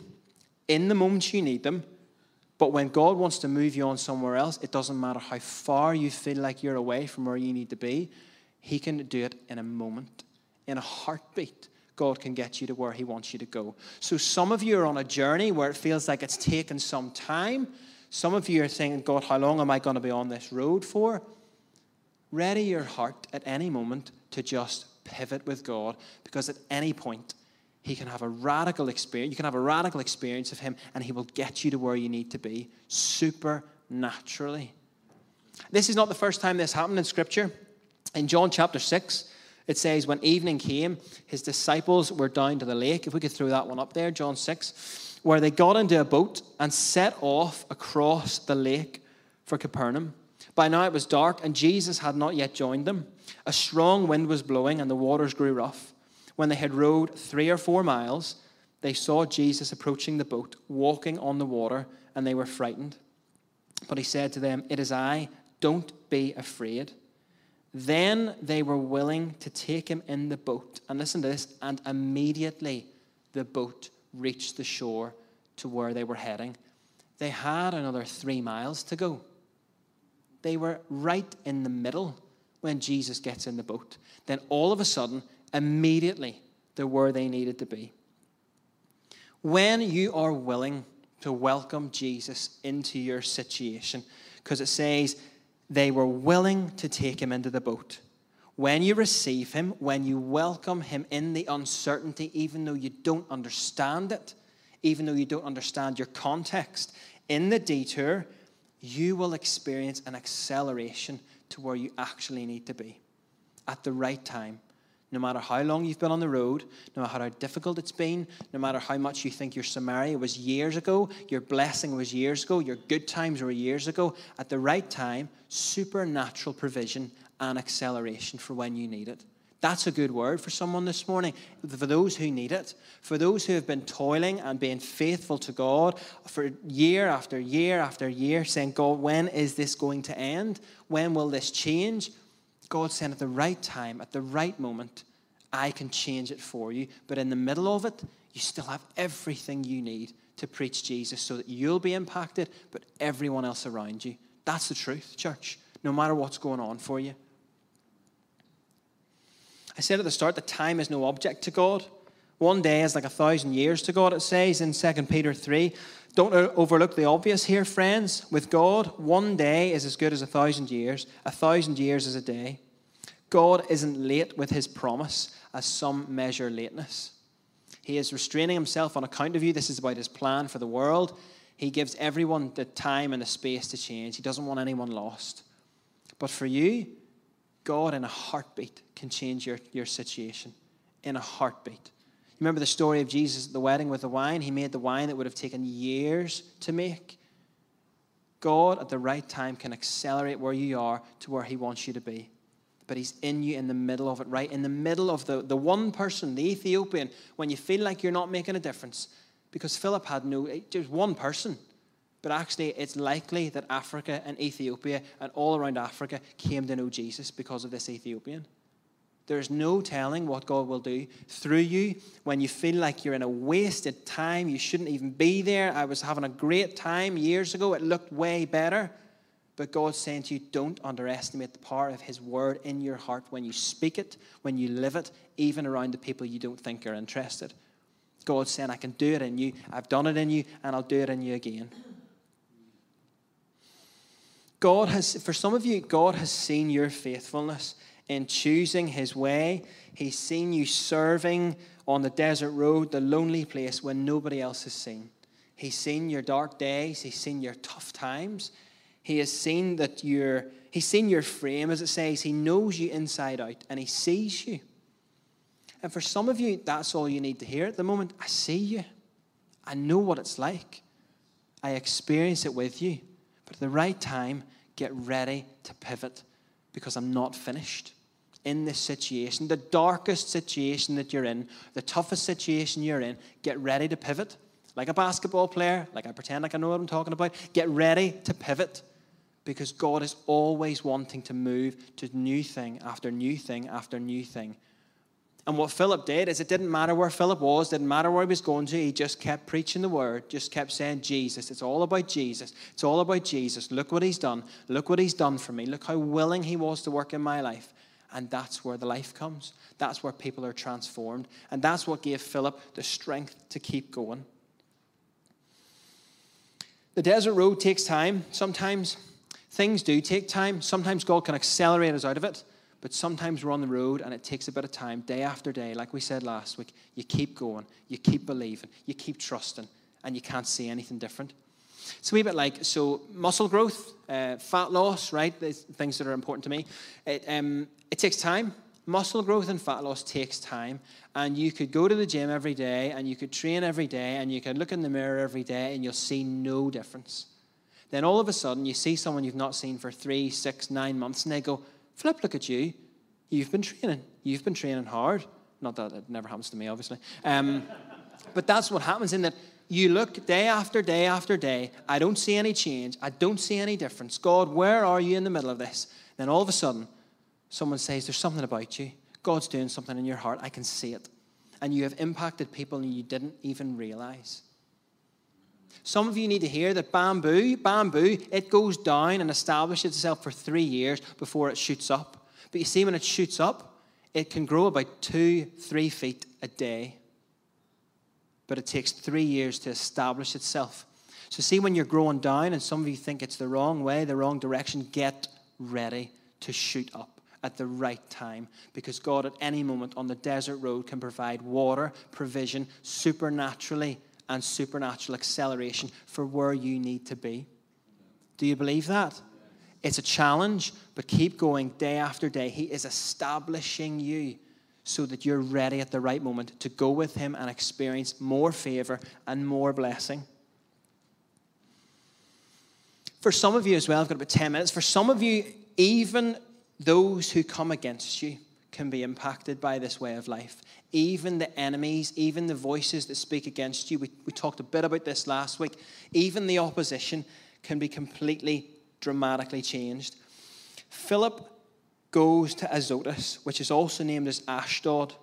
in the moments you need them. But when God wants to move you on somewhere else, it doesn't matter how far you feel like you're away from where you need to be, He can do it in a moment, in a heartbeat. God can get you to where He wants you to go. So, some of you are on a journey where it feels like it's taken some time. Some of you are saying, God, how long am I going to be on this road for? Ready your heart at any moment to just pivot with God because at any point, He can have a radical experience. You can have a radical experience of Him and He will get you to where you need to be supernaturally. This is not the first time this happened in Scripture. In John chapter 6, it says, When evening came, his disciples were down to the lake. If we could throw that one up there, John 6, where they got into a boat and set off across the lake for Capernaum. By now it was dark, and Jesus had not yet joined them. A strong wind was blowing, and the waters grew rough. When they had rowed three or four miles, they saw Jesus approaching the boat, walking on the water, and they were frightened. But he said to them, It is I, don't be afraid. Then they were willing to take him in the boat. And listen to this, and immediately the boat reached the shore to where they were heading. They had another three miles to go. They were right in the middle when Jesus gets in the boat. Then all of a sudden, immediately, they're where they needed to be. When you are willing to welcome Jesus into your situation, because it says, they were willing to take him into the boat. When you receive him, when you welcome him in the uncertainty, even though you don't understand it, even though you don't understand your context, in the detour, you will experience an acceleration to where you actually need to be at the right time. No matter how long you've been on the road, no matter how difficult it's been, no matter how much you think your Samaria was years ago, your blessing was years ago, your good times were years ago, at the right time, supernatural provision and acceleration for when you need it. That's a good word for someone this morning. For those who need it, for those who have been toiling and being faithful to God for year after year after year, saying, God, when is this going to end? When will this change? God saying at the right time, at the right moment, I can change it for you. But in the middle of it, you still have everything you need to preach Jesus so that you'll be impacted, but everyone else around you. That's the truth, church, no matter what's going on for you. I said at the start that time is no object to God. One day is like a thousand years to God, it says in 2 Peter 3. Don't overlook the obvious here, friends. With God, one day is as good as a thousand years, a thousand years is a day. God isn't late with his promise, as some measure lateness. He is restraining himself on account of you. This is about his plan for the world. He gives everyone the time and the space to change. He doesn't want anyone lost. But for you, God, in a heartbeat, can change your, your situation. In a heartbeat. Remember the story of Jesus at the wedding with the wine? He made the wine that would have taken years to make. God, at the right time, can accelerate where you are to where He wants you to be. But He's in you in the middle of it, right? In the middle of the, the one person, the Ethiopian, when you feel like you're not making a difference. Because Philip had no, eh, just one person. But actually, it's likely that Africa and Ethiopia and all around Africa came to know Jesus because of this Ethiopian. There's no telling what God will do through you when you feel like you're in a wasted time. You shouldn't even be there. I was having a great time years ago. It looked way better. But God's saying to you, don't underestimate the power of His word in your heart when you speak it, when you live it, even around the people you don't think are interested. God's saying, I can do it in you. I've done it in you, and I'll do it in you again. God has, for some of you, God has seen your faithfulness in choosing his way. He's seen you serving on the desert road, the lonely place when nobody else has seen. He's seen your dark days, he's seen your tough times. He has seen that you're he's seen your frame as it says, he knows you inside out and he sees you. And for some of you, that's all you need to hear at the moment. I see you. I know what it's like. I experience it with you. But at the right time, get ready to pivot because I'm not finished in this situation, the darkest situation that you're in, the toughest situation you're in, get ready to pivot. like a basketball player, like I pretend like I know what I'm talking about. Get ready to pivot because God is always wanting to move to new thing after new thing after new thing. And what Philip did is it didn't matter where Philip was, didn't matter where he was going to, he just kept preaching the word, just kept saying, Jesus. It's all about Jesus. It's all about Jesus. Look what he's done. Look what he's done for me. Look how willing he was to work in my life. And that's where the life comes. That's where people are transformed. And that's what gave Philip the strength to keep going. The desert road takes time. Sometimes things do take time. Sometimes God can accelerate us out of it. But sometimes we're on the road and it takes a bit of time, day after day. Like we said last week, you keep going, you keep believing, you keep trusting, and you can't see anything different. It's a wee bit like so muscle growth, uh, fat loss, right? The things that are important to me. It, um, it takes time. Muscle growth and fat loss takes time. And you could go to the gym every day and you could train every day and you could look in the mirror every day and you'll see no difference. Then all of a sudden you see someone you've not seen for three, six, nine months and they go, Flip, look at you. You've been training. You've been training hard. Not that it never happens to me, obviously. Um, but that's what happens in that you look day after day after day. I don't see any change. I don't see any difference. God, where are you in the middle of this? Then all of a sudden, someone says, There's something about you. God's doing something in your heart. I can see it. And you have impacted people and you didn't even realize. Some of you need to hear that bamboo, bamboo, it goes down and establishes itself for three years before it shoots up. But you see, when it shoots up, it can grow about two, three feet a day. But it takes three years to establish itself. So, see, when you're growing down and some of you think it's the wrong way, the wrong direction, get ready to shoot up at the right time because God, at any moment on the desert road, can provide water, provision, supernaturally and supernatural acceleration for where you need to be. Do you believe that? It's a challenge, but keep going day after day. He is establishing you so that you're ready at the right moment to go with Him and experience more favor and more blessing. For some of you as well, I've got about 10 minutes. For some of you, even those who come against you can be impacted by this way of life even the enemies, even the voices that speak against you. We, we talked a bit about this last week. Even the opposition can be completely, dramatically changed. Philip goes to Azotus, which is also named as Ashdod.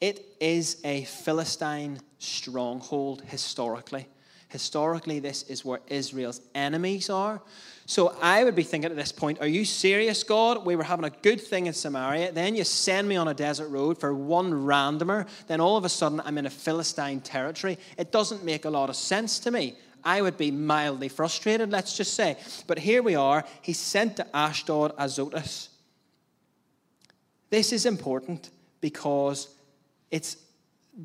It is a Philistine stronghold historically. Historically, this is where Israel's enemies are. So I would be thinking at this point, are you serious, God? We were having a good thing in Samaria. Then you send me on a desert road for one randomer. Then all of a sudden, I'm in a Philistine territory. It doesn't make a lot of sense to me. I would be mildly frustrated, let's just say. But here we are. He's sent to Ashdod Azotus. This is important because it's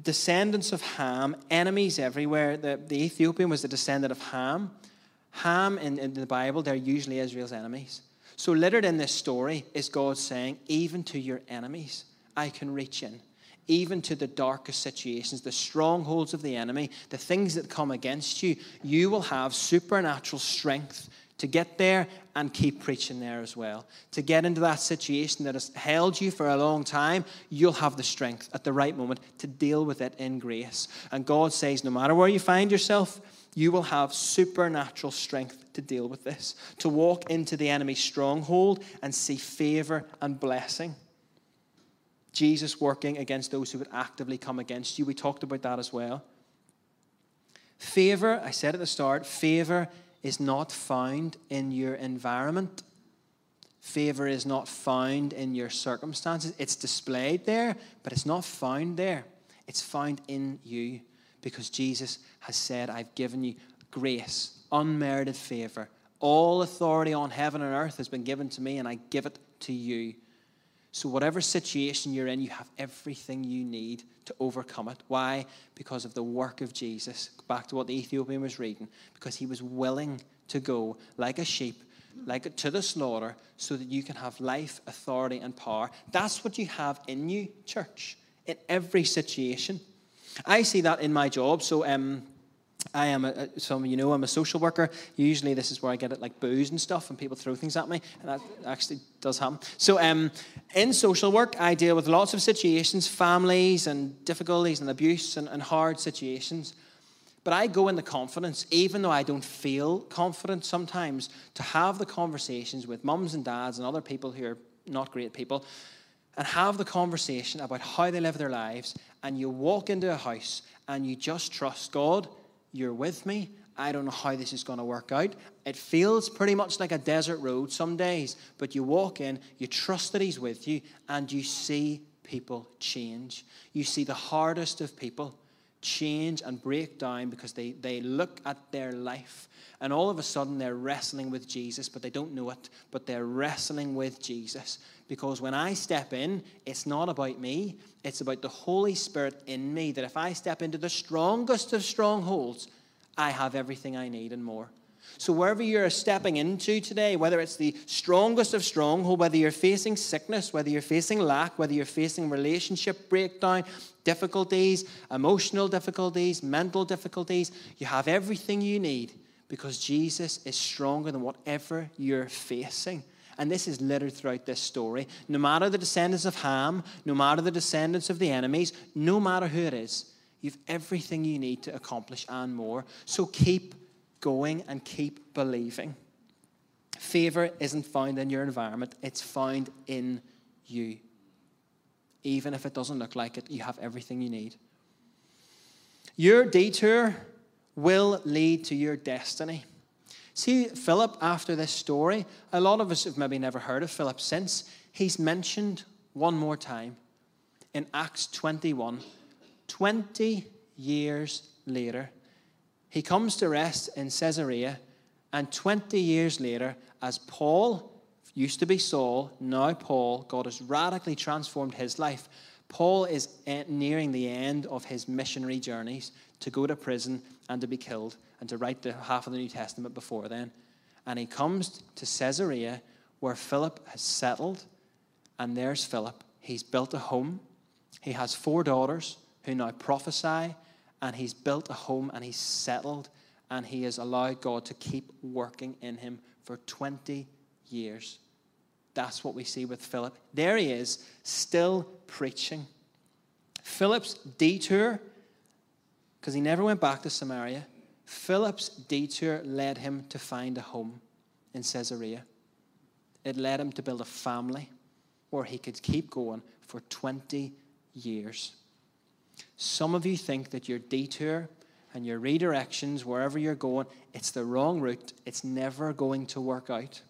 descendants of Ham, enemies everywhere. The, the Ethiopian was the descendant of Ham. Ham in, in the Bible, they're usually Israel's enemies. So, littered in this story is God saying, even to your enemies, I can reach in. Even to the darkest situations, the strongholds of the enemy, the things that come against you, you will have supernatural strength to get there and keep preaching there as well. To get into that situation that has held you for a long time, you'll have the strength at the right moment to deal with it in grace. And God says, no matter where you find yourself, you will have supernatural strength to deal with this, to walk into the enemy's stronghold and see favor and blessing. Jesus working against those who would actively come against you. We talked about that as well. Favor, I said at the start, favor is not found in your environment. Favor is not found in your circumstances. It's displayed there, but it's not found there. It's found in you because Jesus has said, I've given you grace, unmerited favor. All authority on heaven and earth has been given to me, and I give it to you. So, whatever situation you're in, you have everything you need to overcome it. Why? Because of the work of Jesus. Back to what the Ethiopian was reading. Because he was willing to go like a sheep, like to the slaughter, so that you can have life, authority, and power. That's what you have in you, church, in every situation. I see that in my job. So, um, I am, a, some of you know, I'm a social worker. Usually, this is where I get it like booze and stuff, and people throw things at me, and that actually does happen. So, um, in social work, I deal with lots of situations, families, and difficulties, and abuse, and, and hard situations. But I go in the confidence, even though I don't feel confident sometimes, to have the conversations with mums and dads and other people who are not great people and have the conversation about how they live their lives. And you walk into a house and you just trust God, you're with me. I don't know how this is going to work out. It feels pretty much like a desert road some days, but you walk in, you trust that He's with you, and you see people change. You see the hardest of people change and break down because they, they look at their life and all of a sudden they're wrestling with Jesus, but they don't know it, but they're wrestling with Jesus. Because when I step in, it's not about me, it's about the Holy Spirit in me. That if I step into the strongest of strongholds, I have everything I need and more. So, wherever you're stepping into today, whether it's the strongest of stronghold, whether you're facing sickness, whether you're facing lack, whether you're facing relationship breakdown, difficulties, emotional difficulties, mental difficulties, you have everything you need because Jesus is stronger than whatever you're facing. And this is littered throughout this story. No matter the descendants of Ham, no matter the descendants of the enemies, no matter who it is, you've everything you need to accomplish and more. So keep going and keep believing. Favor isn't found in your environment, it's found in you. Even if it doesn't look like it, you have everything you need. Your detour will lead to your destiny. See, Philip, after this story, a lot of us have maybe never heard of Philip since. He's mentioned one more time in Acts 21. 20 years later, he comes to rest in Caesarea, and 20 years later, as Paul used to be Saul, now Paul, God has radically transformed his life. Paul is eh, nearing the end of his missionary journeys to go to prison and to be killed and to write the half of the New Testament before then. And he comes to Caesarea where Philip has settled, and there's Philip. He's built a home. He has four daughters who now prophesy, and he's built a home and he's settled, and he has allowed God to keep working in him for 20 years. That's what we see with Philip. There he is, still preaching. Philip's detour because he never went back to Samaria. Philip's detour led him to find a home in Caesarea. It led him to build a family where he could keep going for 20 years. Some of you think that your detour and your redirections, wherever you're going, it's the wrong route. It's never going to work out.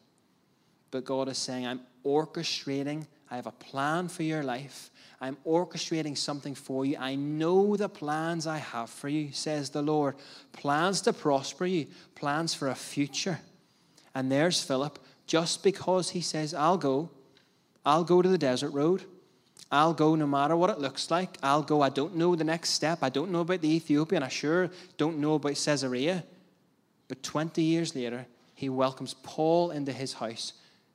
But God is saying, I'm orchestrating, I have a plan for your life. I'm orchestrating something for you. I know the plans I have for you, says the Lord. Plans to prosper you, plans for a future. And there's Philip, just because he says, I'll go, I'll go to the desert road. I'll go no matter what it looks like. I'll go. I don't know the next step. I don't know about the Ethiopian. I sure don't know about Caesarea. But 20 years later, he welcomes Paul into his house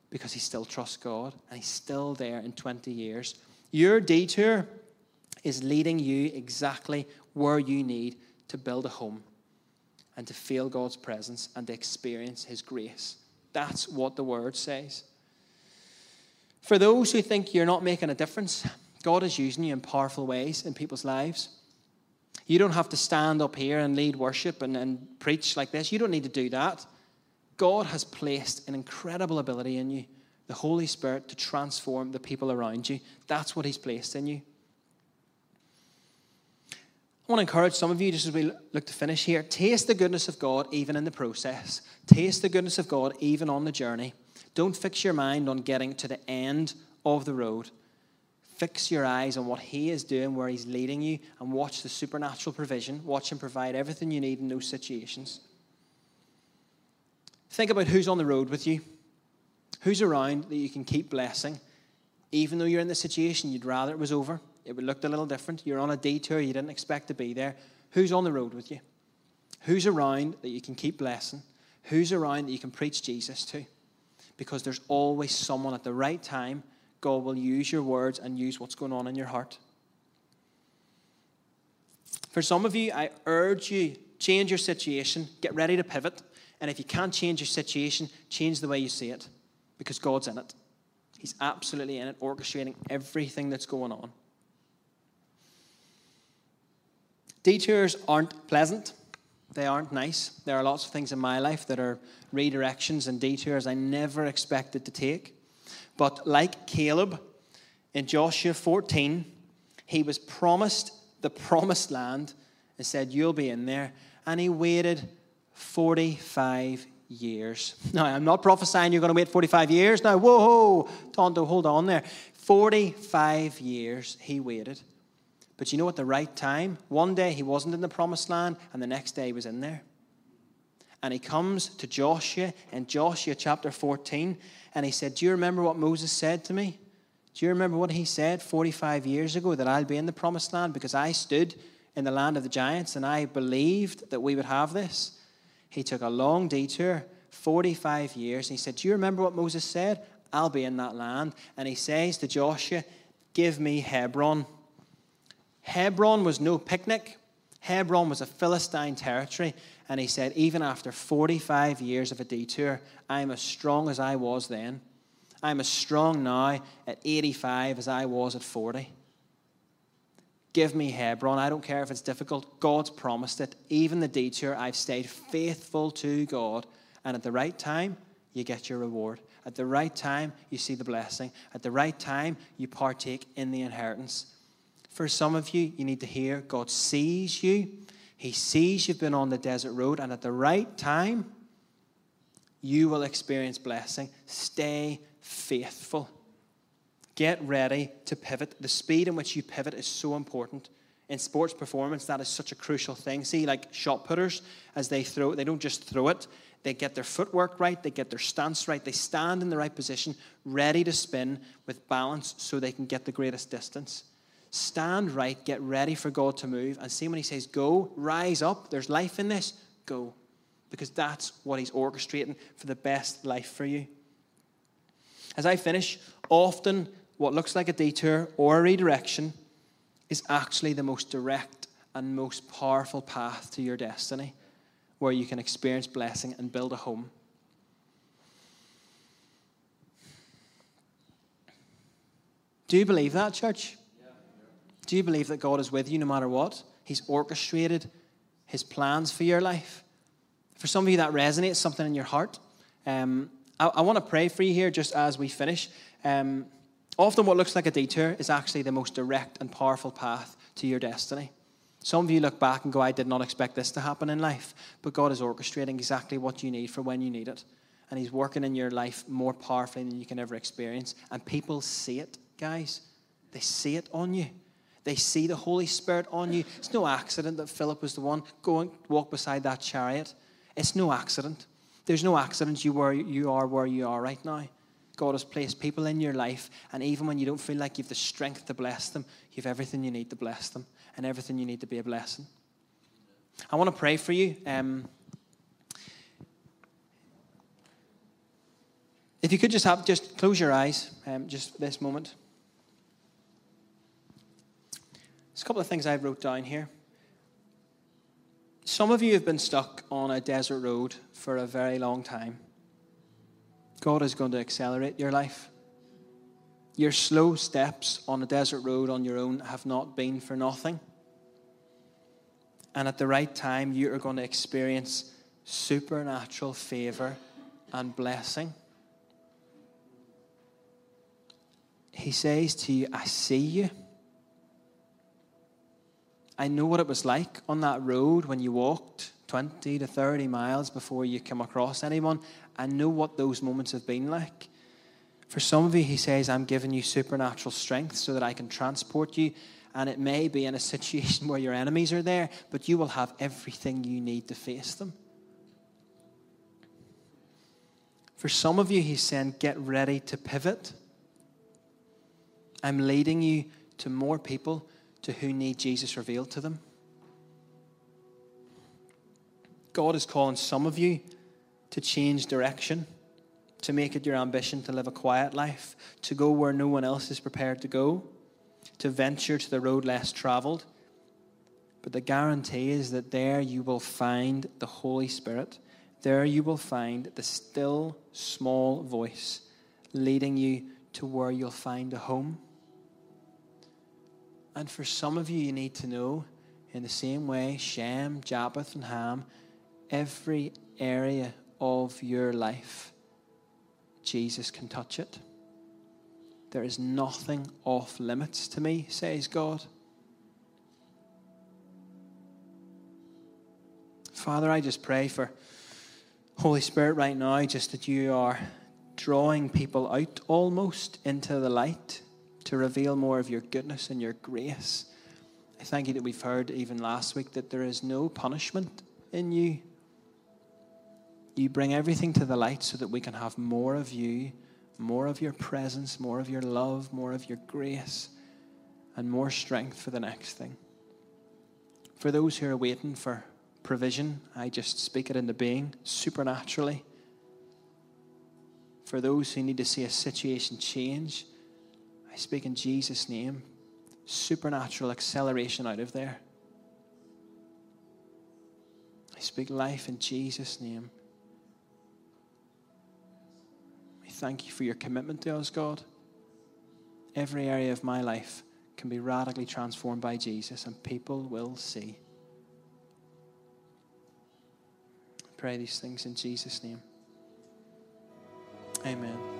because he still trusts God and he's still there in 20 years. Your detour is leading you exactly where you need to build a home and to feel God's presence and to experience His grace. That's what the word says. For those who think you're not making a difference, God is using you in powerful ways in people's lives. You don't have to stand up here and lead worship and, and preach like this. You don't need to do that. God has placed an incredible ability in you the Holy Spirit to transform the people around you. That's what He's placed in you. I want to encourage some of you, just as we look to finish here, taste the goodness of God even in the process. Taste the goodness of God even on the journey. Don't fix your mind on getting to the end of the road. Fix your eyes on what He is doing, where He's leading you, and watch the supernatural provision. Watch Him provide everything you need in those situations. Think about who's on the road with you. Who's around that you can keep blessing? Even though you're in the situation you'd rather it was over, it would look a little different. You're on a detour, you didn't expect to be there. Who's on the road with you? Who's around that you can keep blessing? Who's around that you can preach Jesus to? Because there's always someone at the right time. God will use your words and use what's going on in your heart. For some of you, I urge you change your situation, get ready to pivot. And if you can't change your situation, change the way you see it because God's in it. He's absolutely in it, orchestrating everything that's going on. Detours aren't pleasant. They aren't nice. There are lots of things in my life that are redirections and detours I never expected to take. But like Caleb in Joshua 14, he was promised the promised land and said, You'll be in there. And he waited 45 years. [laughs] Now, I'm not prophesying you're going to wait 45 years. Now, whoa, Tonto, hold on there. 45 years he waited. But you know, at the right time, one day he wasn't in the promised land, and the next day he was in there. And he comes to Joshua in Joshua chapter 14, and he said, Do you remember what Moses said to me? Do you remember what he said 45 years ago that I'll be in the promised land because I stood in the land of the giants and I believed that we would have this? He took a long detour, 45 years, and he said, Do you remember what Moses said? I'll be in that land. And he says to Joshua, Give me Hebron. Hebron was no picnic. Hebron was a Philistine territory. And he said, Even after 45 years of a detour, I'm as strong as I was then. I'm as strong now at 85 as I was at 40. Give me Hebron. I don't care if it's difficult. God's promised it. Even the detour, I've stayed faithful to God. And at the right time, you get your reward. At the right time, you see the blessing. At the right time, you partake in the inheritance. For some of you, you need to hear God sees you. He sees you've been on the desert road, and at the right time, you will experience blessing. Stay faithful. Get ready to pivot. The speed in which you pivot is so important. In sports performance, that is such a crucial thing. See, like shot putters, as they throw, they don't just throw it, they get their footwork right, they get their stance right, they stand in the right position, ready to spin with balance so they can get the greatest distance. Stand right, get ready for God to move, and see when He says, Go, rise up, there's life in this, go. Because that's what He's orchestrating for the best life for you. As I finish, often what looks like a detour or a redirection is actually the most direct and most powerful path to your destiny where you can experience blessing and build a home. Do you believe that, church? Do you believe that God is with you no matter what? He's orchestrated His plans for your life. For some of you, that resonates something in your heart. Um, I, I want to pray for you here just as we finish. Um, often, what looks like a detour is actually the most direct and powerful path to your destiny. Some of you look back and go, I did not expect this to happen in life. But God is orchestrating exactly what you need for when you need it. And He's working in your life more powerfully than you can ever experience. And people see it, guys. They see it on you. They see the Holy Spirit on you. It's no accident that Philip was the one going walk beside that chariot. It's no accident. There's no accident you where you are where you are right now. God has placed people in your life, and even when you don't feel like you have the strength to bless them, you have everything you need to bless them and everything you need to be a blessing. I want to pray for you. Um, if you could just have just close your eyes, um, just this moment. There's a couple of things I've wrote down here. Some of you have been stuck on a desert road for a very long time. God is going to accelerate your life. Your slow steps on a desert road on your own have not been for nothing. And at the right time, you are going to experience supernatural favor and blessing. He says to you, I see you. I know what it was like on that road when you walked 20 to 30 miles before you came across anyone. I know what those moments have been like. For some of you, he says, I'm giving you supernatural strength so that I can transport you. And it may be in a [laughs] situation where your enemies are there, but you will have everything you need to face them. For some of you, he's saying, get ready to pivot. I'm leading you to more people to who need Jesus revealed to them. God is calling some of you to change direction, to make it your ambition to live a quiet life, to go where no one else is prepared to go, to venture to the road less traveled. But the guarantee is that there you will find the Holy Spirit. There you will find the still small voice leading you to where you'll find a home. And for some of you, you need to know In the same way, Shem, Japheth, and Ham, every area of your life, Jesus can touch it. There is nothing off limits to me, says God. Father, I just pray for Holy Spirit right now, just that you are drawing people out almost into the light to reveal more of your goodness and your grace. I thank you that we've heard even last week that there is no punishment in you. You bring everything to the light so that we can have more of you, more of your presence, more of your love, more of your grace, and more strength for the next thing. For those who are waiting for provision, I just speak it into being supernaturally. For those who need to see a situation change, I speak in Jesus' name supernatural acceleration out of there. I speak life in Jesus' name. Thank you for your commitment to us, God. Every area of my life can be radically transformed by Jesus, and people will see. I pray these things in Jesus' name. Amen.